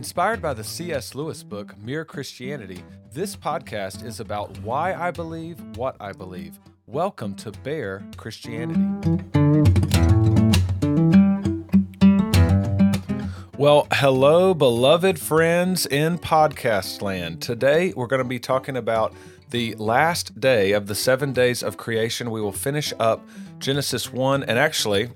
Inspired by the C.S. Lewis book, Mere Christianity, this podcast is about why I believe what I believe. Welcome to Bear Christianity. Well, hello, beloved friends in podcast land. Today we're going to be talking about the last day of the seven days of creation. We will finish up Genesis 1, and actually,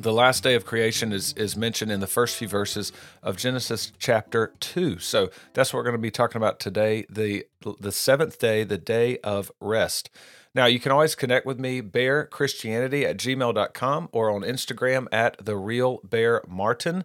the last day of creation is, is mentioned in the first few verses of Genesis chapter 2. So that's what we're going to be talking about today the, the seventh day, the day of rest. Now, you can always connect with me, Bear Christianity at gmail.com or on Instagram at The Real Bear Martin.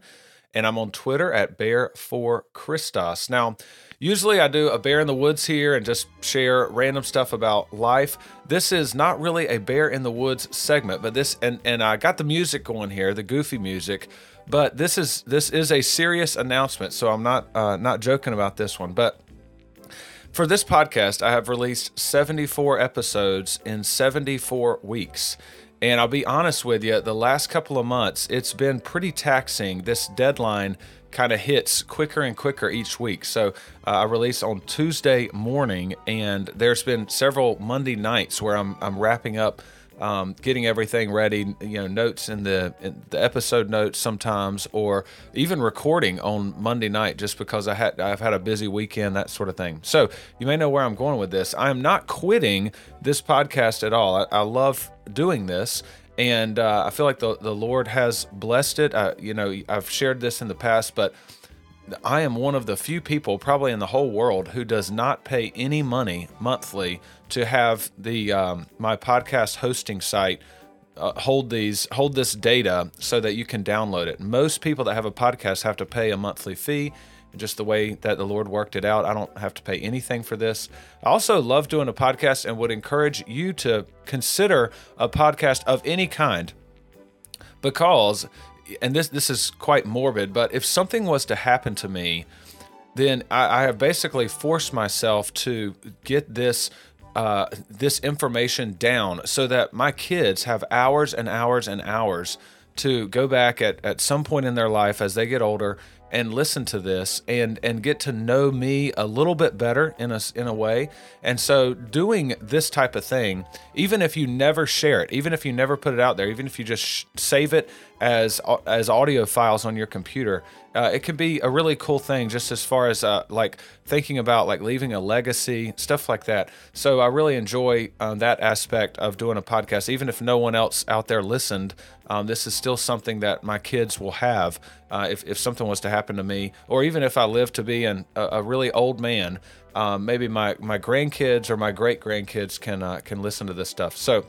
And I'm on Twitter at Bear for Christos. Now, Usually I do a bear in the woods here and just share random stuff about life. This is not really a bear in the woods segment, but this and and I got the music going here, the goofy music, but this is this is a serious announcement, so I'm not uh, not joking about this one, but for this podcast, I have released 74 episodes in 74 weeks. And I'll be honest with you, the last couple of months, it's been pretty taxing. This deadline kind of hits quicker and quicker each week. So uh, I release on Tuesday morning, and there's been several Monday nights where I'm, I'm wrapping up um, getting everything ready, you know, notes in the in the episode notes sometimes, or even recording on Monday night, just because I had I've had a busy weekend, that sort of thing. So you may know where I'm going with this. I am not quitting this podcast at all. I, I love doing this, and uh, I feel like the the Lord has blessed it. You know, I've shared this in the past, but I am one of the few people, probably in the whole world, who does not pay any money monthly to have the um, my podcast hosting site uh, hold these hold this data so that you can download it. Most people that have a podcast have to pay a monthly fee. Just the way that the Lord worked it out, I don't have to pay anything for this. I also love doing a podcast and would encourage you to consider a podcast of any kind because and this this is quite morbid, but if something was to happen to me, then I, I have basically forced myself to get this uh, this information down so that my kids have hours and hours and hours to go back at, at some point in their life as they get older and listen to this and and get to know me a little bit better in a in a way. And so doing this type of thing, even if you never share it, even if you never put it out there, even if you just sh- save it as as audio files on your computer, uh, it can be a really cool thing just as far as uh, like thinking about like leaving a legacy stuff like that. So i really enjoy um, that aspect of doing a podcast. Even if no one else out there listened um, this is still something that my kids will have uh, if, if something was to happen to me. Or even if i live to be an, a, a really old man um, maybe my, my grandkids or my great grandkids can uh, can listen to this stuff. So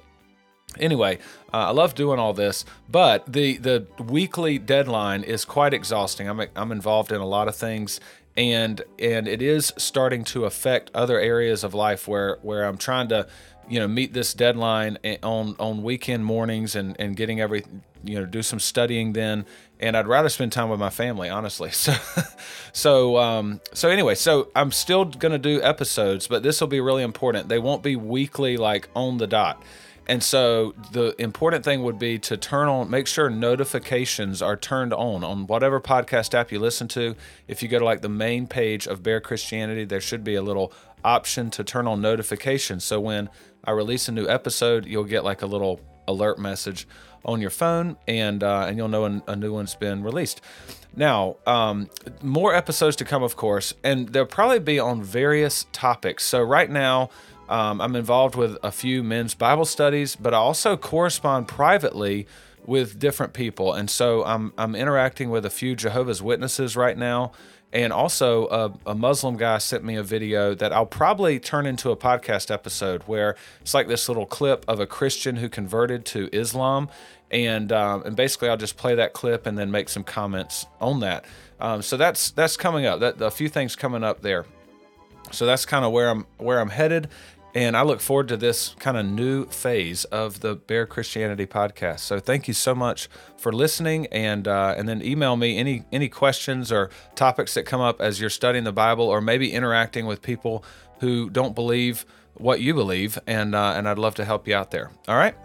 Anyway, uh, I love doing all this, but the the weekly deadline is quite exhausting. I'm I'm involved in a lot of things, and and it is starting to affect other areas of life where where I'm trying to, you know, meet this deadline on on weekend mornings and and getting every you know do some studying then and I'd rather spend time with my family, honestly. So, so, um, so anyway, so I'm still gonna do episodes, but this will be really important. They won't be weekly, like on the dot. And so the important thing would be to turn on, make sure notifications are turned on on whatever podcast app you listen to. If you go to like the main page of Bear Christianity, there should be a little option to turn on notifications. So when I release a new episode, you'll get like a little alert message on your phone, and uh, and you'll know a, a, new one's been released. Now, um, more episodes to come, of course, and they'll probably be on various topics. So right now. Um, I'm involved with a few men's Bible studies, but I also correspond privately with different people. And so I'm, I'm interacting with a few Jehovah's Witnesses right now. And also, a, a, Muslim guy sent me a video that I'll probably turn into a podcast episode where it's like this little clip of a Christian who converted to Islam. And, um, and basically, I'll just play that clip and then make some comments on that. Um, so that's that's coming up. That a few things coming up there. So that's kind of where I'm where I'm headed. And I look forward to this kind of new phase of the Bear Christianity podcast. So thank you so much for listening, and uh, and then email me any any questions or topics that come up as you're studying the Bible, or maybe interacting with people who don't believe what you believe, and uh, and I'd love to help you out there. All right.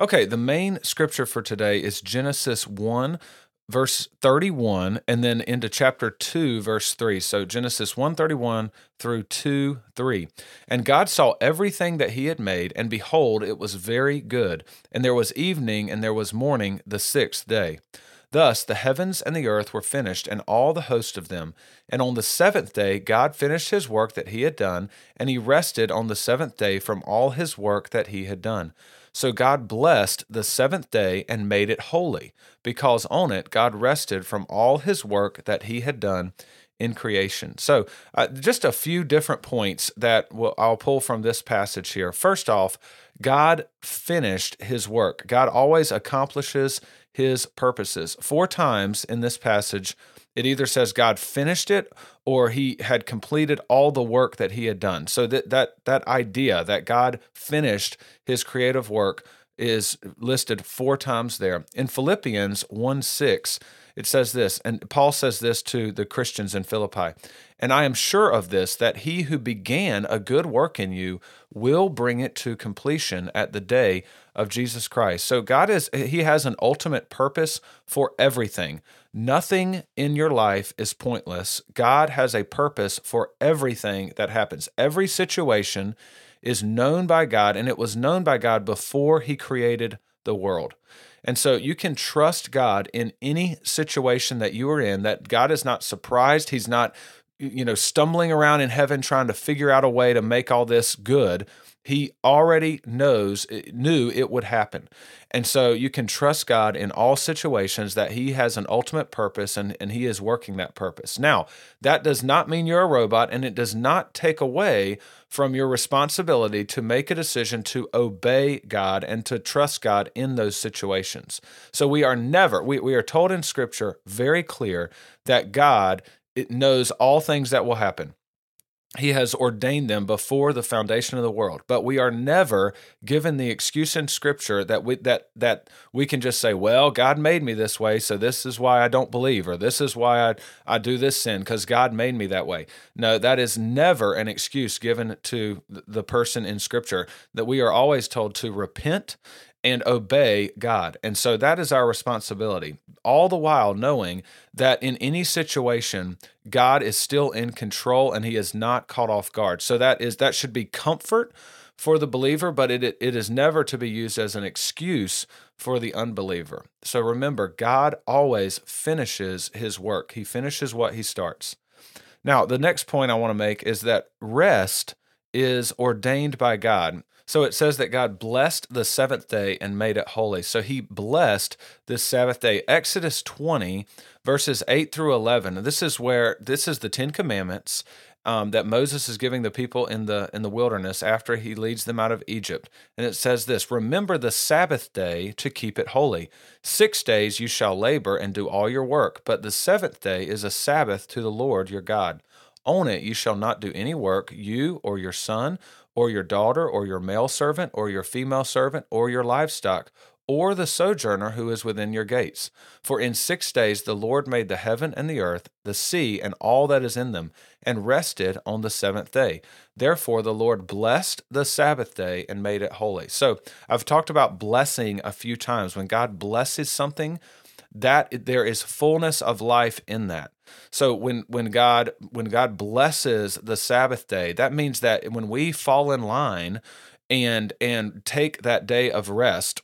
Okay, the main scripture for today is Genesis 1 verse 31 and then into chapter 2 verse 3 so genesis 131 through 2 3 and god saw everything that he had made and behold it was very good. And there was evening and there was morning the sixth day. Thus the heavens and the earth were finished and all the host of them. And on the seventh day god finished his work that he had done and he rested on the seventh day from all his work that he had done so God blessed the seventh day and made it holy, because on it God rested from all his work that he had done in creation. So, uh, just a few different points that we'll, I'll pull from this passage here. First off, God finished his work. God always accomplishes his purposes. Four times in this passage, it either says God finished it or he had completed all the work that he had done. So that that that idea that God finished his creative work is listed four times there. In Philippians 1 6, it says this, and Paul says this to the Christians in Philippi. And I am sure of this, that he who began a good work in you will bring it to completion at the day of Jesus Christ. So God is, he has an ultimate purpose for everything. Nothing in your life is pointless. God has a purpose for everything that happens. Every situation is known by God, and it was known by God before he created the world. And so you can trust God in any situation that you are in, that God is not surprised. He's not, you know, stumbling around in heaven trying to figure out a way to make all this good. He already knows, knew it would happen. And so you can trust God in all situations that He has an ultimate purpose and, and He is working that purpose. Now, that does not mean you're a robot and it does not take away from your responsibility to make a decision to obey God and to trust God in those situations. So we are never, we, we are told in Scripture very clear that God knows all things that will happen he has ordained them before the foundation of the world. But we are never given the excuse in scripture that we that that we can just say well god made me this way so this is why i don't believe or this is why i, I do this sin because god made me that way. No that is never an excuse given to the person in scripture that we are always told to repent and obey God. And so that is our responsibility, all the while knowing that in any situation, God is still in control and he is not caught off guard. So that is that should be comfort for the believer, but it, it is never to be used as an excuse for the unbeliever. So remember, God always finishes his work. He finishes what he starts. Now, the next point I want to make is that rest is ordained by God. So it says that God blessed the seventh day and made it holy. So he blessed this Sabbath day. Exodus 20, verses 8 through 11. This is where this is the Ten Commandments. Um, that Moses is giving the people in the in the wilderness after he leads them out of Egypt. And it says this, remember the Sabbath day to keep it holy. 6 days you shall labor and do all your work, but the seventh day is a Sabbath to the Lord your God. On it you shall not do any work, you or your son or your daughter, or your male servant, or your female servant, or your livestock, or the sojourner who is within your gates. For in six days the Lord made the heaven and the earth, the sea, and all that is in them, and rested on the seventh day. Therefore the Lord blessed the Sabbath day and made it holy. So I've talked about blessing a few times. When God blesses something, that there is fullness of life in that. So when when God when God blesses the Sabbath day, that means that when we fall in line and and take that day of rest,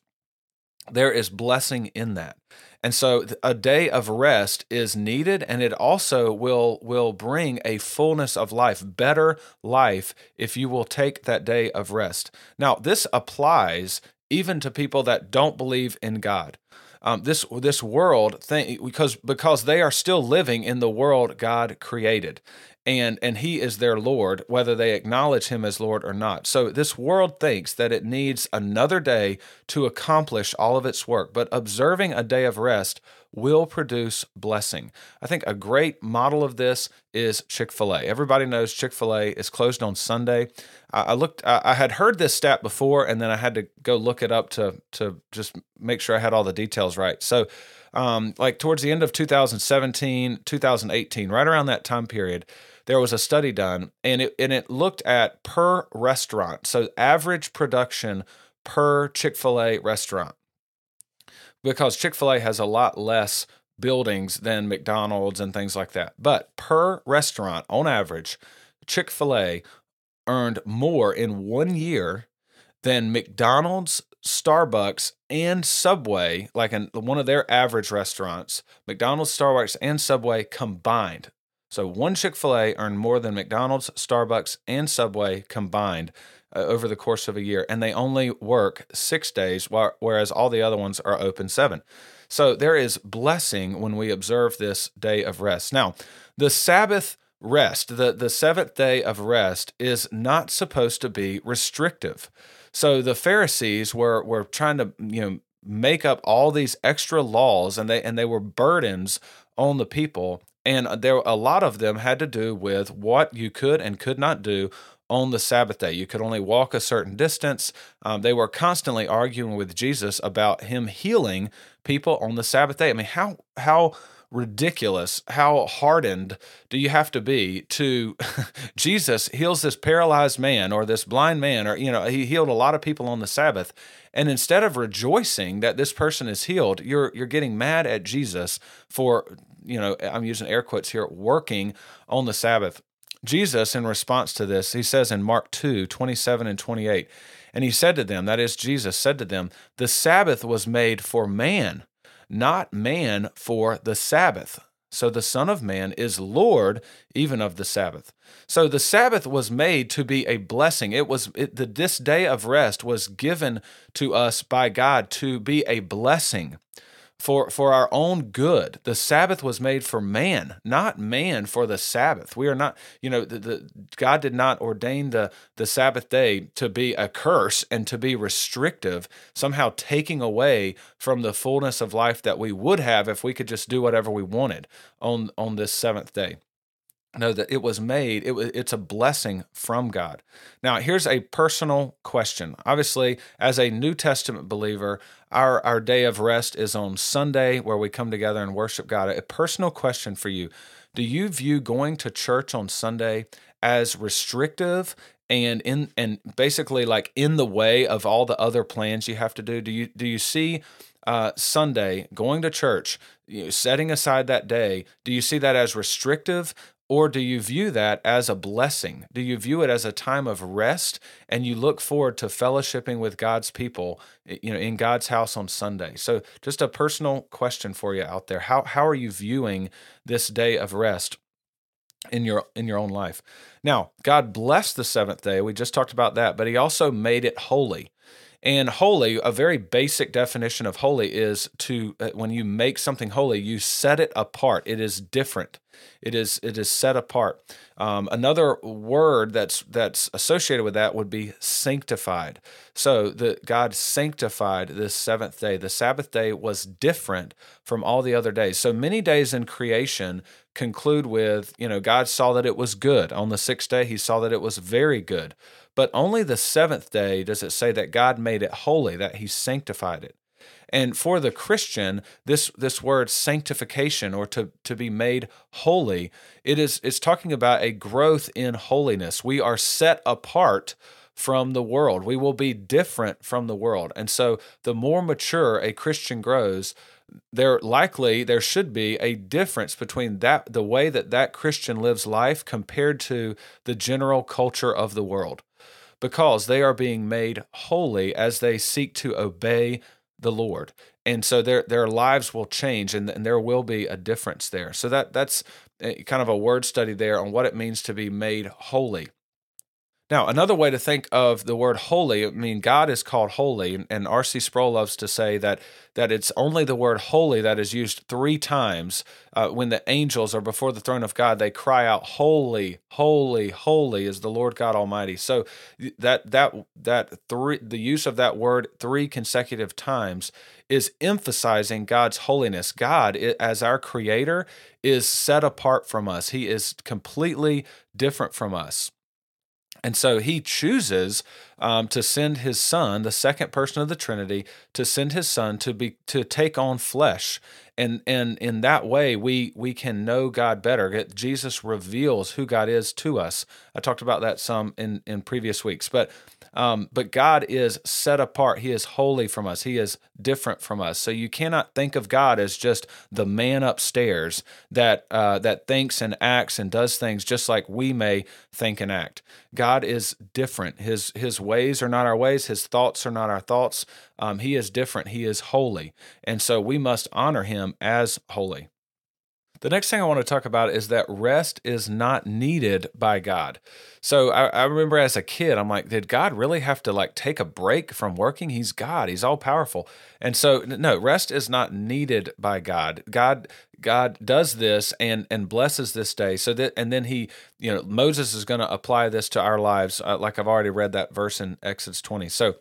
there is blessing in that. And so a day of rest is needed and it also will will bring a fullness of life, better life if you will take that day of rest. Now, this applies even to people that don't believe in God um, this this world thing because because they are still living in the world God created, and and He is their Lord, whether they acknowledge Him as Lord or not. So this world thinks that it needs another day to accomplish all of its work, but observing a day of rest will produce blessing. I think a great model of this is Chick fil A. Everybody knows Chick fil A is closed on Sunday. I looked, I had heard this stat before, and then I had to go look it up to, to just make sure I had all the details right. So, um, like towards the end of 2017, 2018, right around that time period, there was a study done and it, and it looked at per restaurant. So, average production per Chick fil A restaurant because Chick fil A has a lot less buildings than McDonald's and things like that. But per restaurant, on average, Chick fil A earned more in one year than McDonald's, Starbucks, and Subway, like in one of their average restaurants, McDonald's, Starbucks, and Subway combined. So one Chick fil A earned more than McDonald's, Starbucks, and Subway combined uh, over the course of a year. And they only work six days, whereas all the other ones are open seven. So there is blessing when we observe this day of rest. Now, the Sabbath rest, the, the seventh day of rest, is not supposed to be restrictive. So the Pharisees were were trying to you know make up all these extra laws, and they and they were burdens on the people. And there a lot of them had to do with what you could and could not do on the Sabbath day. You could only walk a certain distance. Um, they were constantly arguing with Jesus about him healing people on the Sabbath day. I mean, how how ridiculous how hardened do you have to be to Jesus heals this paralyzed man or this blind man or you know he healed a lot of people on the Sabbath and instead of rejoicing that this person is healed you're you're getting mad at Jesus for you know I'm using air quotes here working on the Sabbath Jesus in response to this he says in Mark 2 27 and 28 and he said to them that is Jesus said to them the Sabbath was made for man not man for the Sabbath. So the Son of Man is Lord even of the Sabbath. So the Sabbath was made to be a blessing. It was it, the, this day of rest was given to us by God to be a blessing for for our own good. The Sabbath was made for man, not man for the Sabbath. We are not, you know, the, the, God did not ordain the the Sabbath day to be a curse and to be restrictive, somehow taking away from the fullness of life that we would have if we could just do whatever we wanted on on this seventh day know that it was made it, it's a blessing from god. Now here's a personal question. Obviously as a new testament believer our our day of rest is on sunday where we come together and worship god. A personal question for you. Do you view going to church on sunday as restrictive and in and basically like in the way of all the other plans you have to do? Do you do you see uh, Sunday, going to church, you know, setting aside that day, do you see that as restrictive or do you view that as a blessing? Do you view it as a time of rest and you look forward to fellowshipping with God's people, you know, in God's house on Sunday? So, just a personal question for you out there. How how are you viewing this day of rest in your in your own life? Now, God blessed the seventh day. We just talked about that, but he also made it holy. And holy, a very basic definition of holy is to uh, when you make something holy, you set it apart. It is different. It is it is set apart. Um, another word that's that's associated with that would be sanctified. So the God sanctified this seventh day. The Sabbath day was different from all the other days. So many days in creation conclude with you know God saw that it was good. On the sixth day, He saw that it was very good. But only the seventh day does it say that God made it holy, that he sanctified it. And for the Christian, this this word sanctification or to, to be made holy, it is it's talking about a growth in holiness. We are set apart from the world. We will be different from the world. And so the more mature a Christian grows, there likely there should be a difference between that the way that that Christian lives life compared to the general culture of the world because they are being made holy as they seek to obey the Lord. And so their their lives will change and, and there will be a difference there. So that that's eh, kind of a word study there on what it means to be made holy. Now, another way to think of the word holy, I mean, God is called holy, and R.C. Sproul loves to say that that it's only the word holy that is used three times uh, when the angels are before the throne of God. They cry out, "Holy, holy, holy is the Lord God Almighty." So that that that three the use of that word three consecutive times is emphasizing God's holiness. God, as our Creator, is set apart from us. He is completely different from us. And so he chooses um, to send his son, the second person of the Trinity, to send his son to be to take on flesh, and and in that way we we can know God better. Jesus reveals who God is to us. I talked about that some in in previous weeks, but Um, but God is set apart. He is holy from us. He is different from us. So you cannot think of God as just the man upstairs that uh, that thinks and acts and does things just like we may think and act. God is different. His His ways are not our ways. His thoughts are not our thoughts. Um, he is different. He is holy, and so we must honor Him as holy. The next thing I want to talk about is that rest is not needed by God. So I, I, remember as a kid, I'm like, did God really have to like take a break from working? He's God. He's all powerful. And so no, rest is not needed by God. God God does this and and blesses this day. So that and then he, you know, Moses is going to apply this to our lives. Uh, like I've already read that verse in Exodus 20. So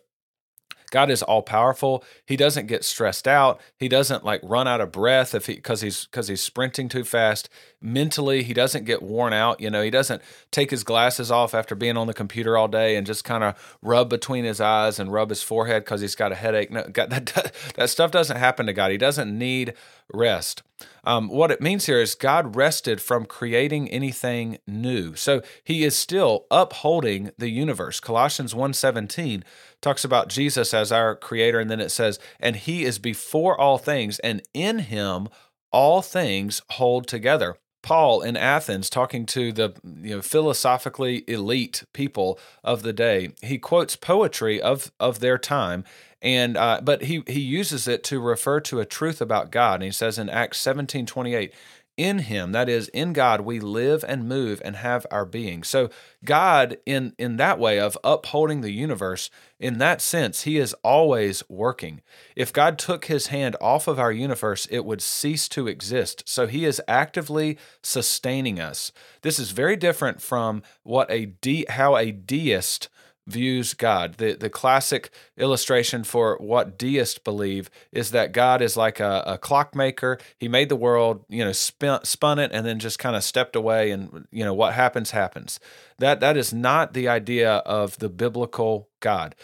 God is all powerful. He doesn't get stressed out. He doesn't like run out of breath if he because he's because he's sprinting too fast. Mentally, he doesn't get worn out. You know, he doesn't take his glasses off after being on the computer all day and just kind of rub between his eyes and rub his forehead because he's got a headache. No, God, that that stuff doesn't happen to God. He doesn't need rest. Um, what it means here is God rested from creating anything new. So he is still upholding the universe. Colossians 1:17 talks about Jesus as our creator and then it says and he is before all things and in him all things hold together. Paul in Athens talking to the you know philosophically elite people of the day. He quotes poetry of of their time and uh, but he he uses it to refer to a truth about God. And he says in Acts 17, 28, in him that is in god we live and move and have our being. So god in in that way of upholding the universe in that sense he is always working. If god took his hand off of our universe it would cease to exist. So he is actively sustaining us. This is very different from what a de- how a deist views God. The the classic illustration for what deists believe is that God is like a, a clockmaker. He made the world, you know, spun, spun it and then just kind of stepped away and you know what happens happens. That that is not the idea of the biblical God.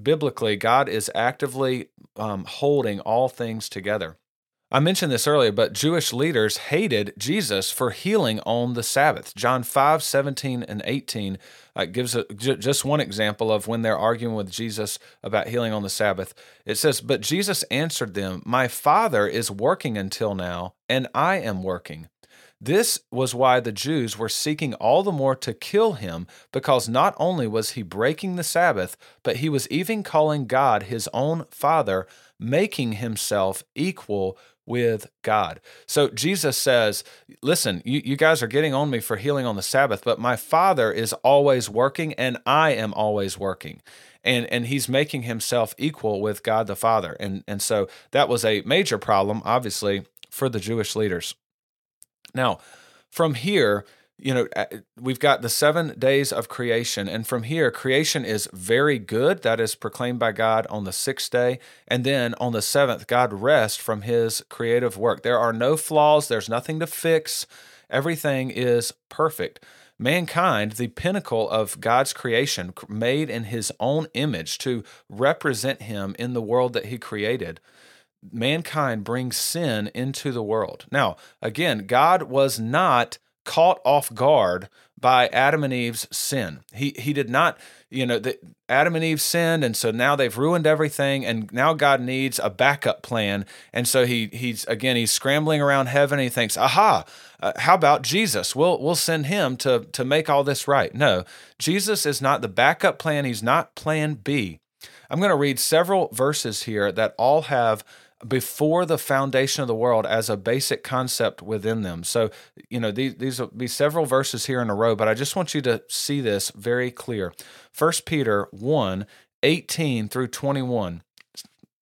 Biblically, God is actively um, holding all things together. I mentioned this earlier, but Jewish leaders hated Jesus for healing on the Sabbath. John 5, 17, and 18 uh, gives a, j- just one example of when they're arguing with Jesus about healing on the Sabbath. It says, But Jesus answered them, My Father is working until now, and I am working. This was why the Jews were seeking all the more to kill him, because not only was he breaking the Sabbath, but he was even calling God his own Father, making himself equal with God. So Jesus says, Listen, you, you guys are getting on me for healing on the Sabbath, but my Father is always working and I am always working. And, and he's making himself equal with God the Father. And, and so that was a major problem, obviously, for the Jewish leaders. Now, from here, you know, uh, we've got the seven days of creation. And from here, creation is very good. That is proclaimed by God on the sixth day. And then on the seventh, God rests from his creative work. There are no flaws, there's nothing to fix. Everything is perfect. Mankind, the pinnacle of God's creation, made in his own image to represent him in the world that he created mankind brings sin into the world. Now, again, God was not caught off guard by Adam and Eve's sin. He he did not, you know, the, Adam and Eve sinned, and so now they've ruined everything, and now God needs a backup plan. And so he he's again he's scrambling around heaven, and he thinks, aha, uh, how about Jesus? We'll we'll send him to to make all this right. No, Jesus is not the backup plan. He's not Plan B. I'm going to read several verses here that all have before the foundation of the world as a basic concept within them. So, you know, these, these will be several verses here in a row, but I just want you to see this very clear. 1 Peter 1 18 through 21.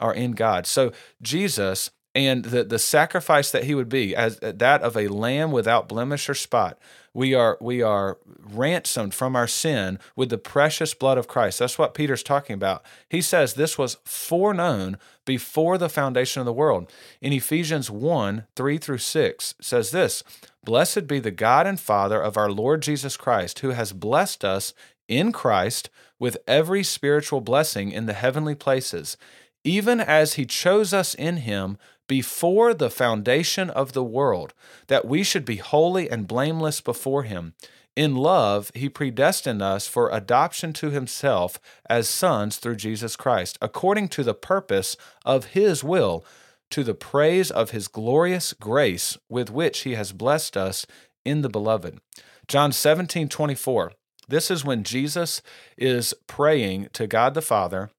are in God. So Jesus and the, the sacrifice that he would be as uh, that of a lamb without blemish or spot we are we are ransomed from our sin with the precious blood of Christ. That's what Peter's talking about. He says this was foreknown before the foundation of the world. In Ephesians 1 3 through 6 says this blessed be the God and Father of our Lord Jesus Christ who has blessed us in Christ with every spiritual blessing in the heavenly places even as he chose us in him before the foundation of the world, that we should be holy and blameless before him. In love, he predestined us for adoption to himself as sons through Jesus Christ, according to the purpose of his will, to the praise of his glorious grace with which he has blessed us in the beloved. John 17, 24. This is when Jesus is praying to God the Father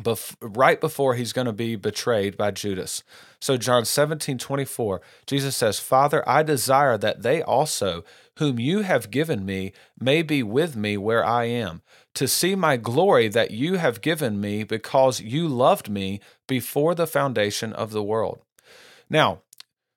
bef- right before he's going to be betrayed by Judas. So, John 17, 24, Jesus says, Father, I desire that they also, whom you have given me, may be with me where I am, to see my glory that you have given me because you loved me before the foundation of the world. Now,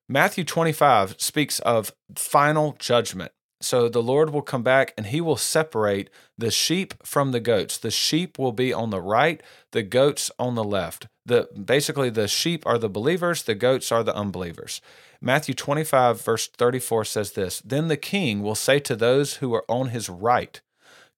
Matthew 25 speaks of final judgment. So the Lord will come back and he will separate the sheep from the goats. The sheep will be on the right, the goats on the left. The basically the sheep are the believers, the goats are the unbelievers. Matthew 25 verse 34 says this, then the king will say to those who are on his right,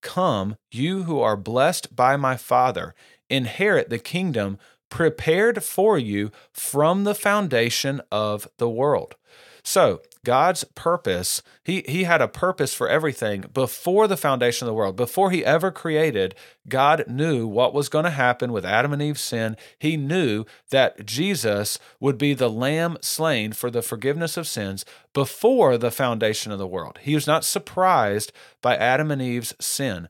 "Come, you who are blessed by my Father, inherit the kingdom prepared for you from the foundation of the world." So, God's purpose, he, he had a purpose for everything before the foundation of the world. Before he ever created, God knew what was going to happen with Adam and Eve's sin. He knew that Jesus would be the lamb slain for the forgiveness of sins before the foundation of the world. He was not surprised by Adam and Eve's sin.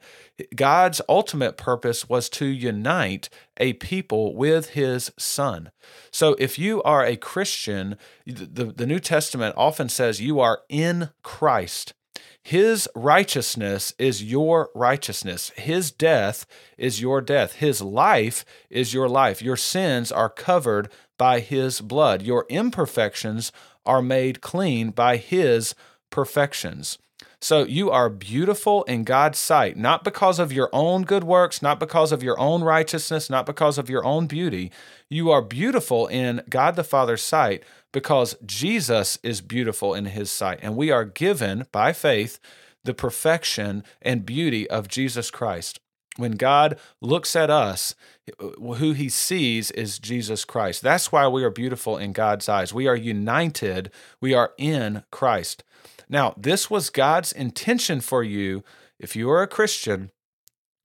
God's ultimate purpose was to unite a people with his son. So if you are a Christian, the, the New Testament often says you are in Christ. His righteousness is your righteousness. His death is your death. His life is your life. Your sins are covered by His blood. Your imperfections are made clean by His perfections. So you are beautiful in God's sight, not because of your own good works, not because of your own righteousness, not because of your own beauty. You are beautiful in God the Father's sight because Jesus is beautiful in his sight. And we are given by faith the perfection and beauty of Jesus Christ. When God looks at us, who he sees is Jesus Christ. That's why we are beautiful in God's eyes. We are united, we are in Christ. Now, this was God's intention for you, if you are a Christian,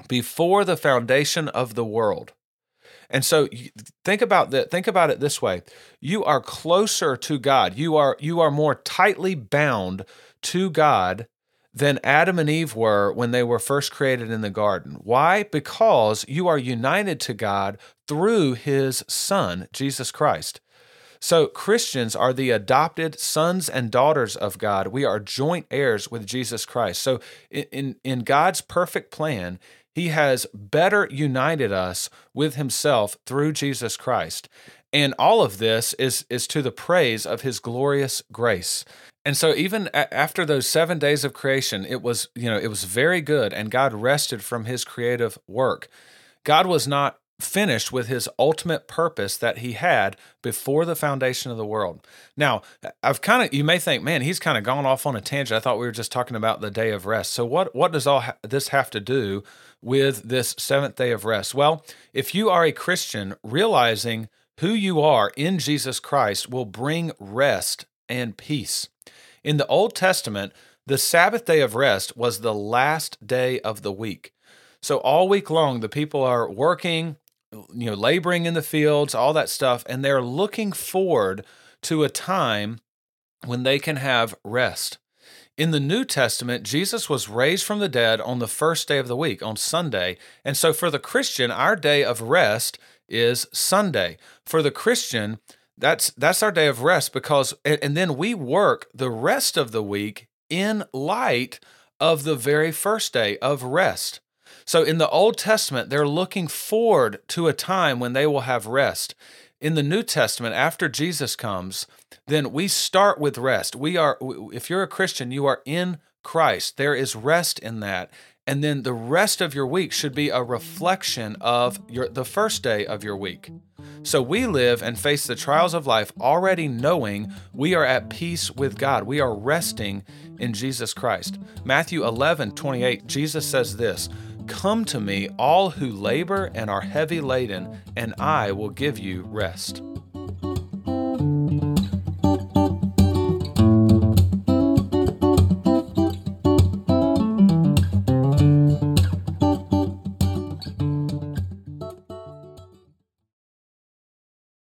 before the foundation of the world. And so think about that think about it this way. You are closer to God. You are you are more tightly bound to God than Adam and Eve were when they were first created in the garden. Why? Because you are united to God through his son, Jesus Christ. So, Christians are the adopted sons and daughters of God. We are joint heirs with Jesus Christ. So, in, in God's perfect plan, He has better united us with Himself through Jesus Christ. And all of this is, is to the praise of His glorious grace. And so even after those 7 days of creation it was you know it was very good and God rested from his creative work. God was not finished with his ultimate purpose that he had before the foundation of the world. Now, I've kind of you may think, man, he's kind of gone off on a tangent. I thought we were just talking about the day of rest. So what what does all ha- this have to do with this seventh day of rest? Well, if you are a Christian, realizing who you are in Jesus Christ will bring rest and peace. In the Old Testament, the Sabbath day of rest was the last day of the week. So all week long, the people are working, you know, laboring in the fields, all that stuff, and they're looking forward to a time when they can have rest. In the New Testament, Jesus was raised from the dead on the first day of the week, on Sunday. And so for the Christian, our day of rest is Sunday. For the Christian, that's that's our day of rest because and then we work the rest of the week in light of the very first day of rest. So in the Old Testament, they're looking forward to a time when they will have rest. in the New Testament, after Jesus comes, then we start with rest. We are, if you're a Christian, you are in Christ. There is rest in that. And then the rest of your week should be a reflection of your the first day of your week. So we live and face the trials of life already knowing we are at peace with God. We are resting in Jesus Christ. Matthew 11, 28, Jesus says this Come to me, all who labor and are heavy laden, and I will give you rest.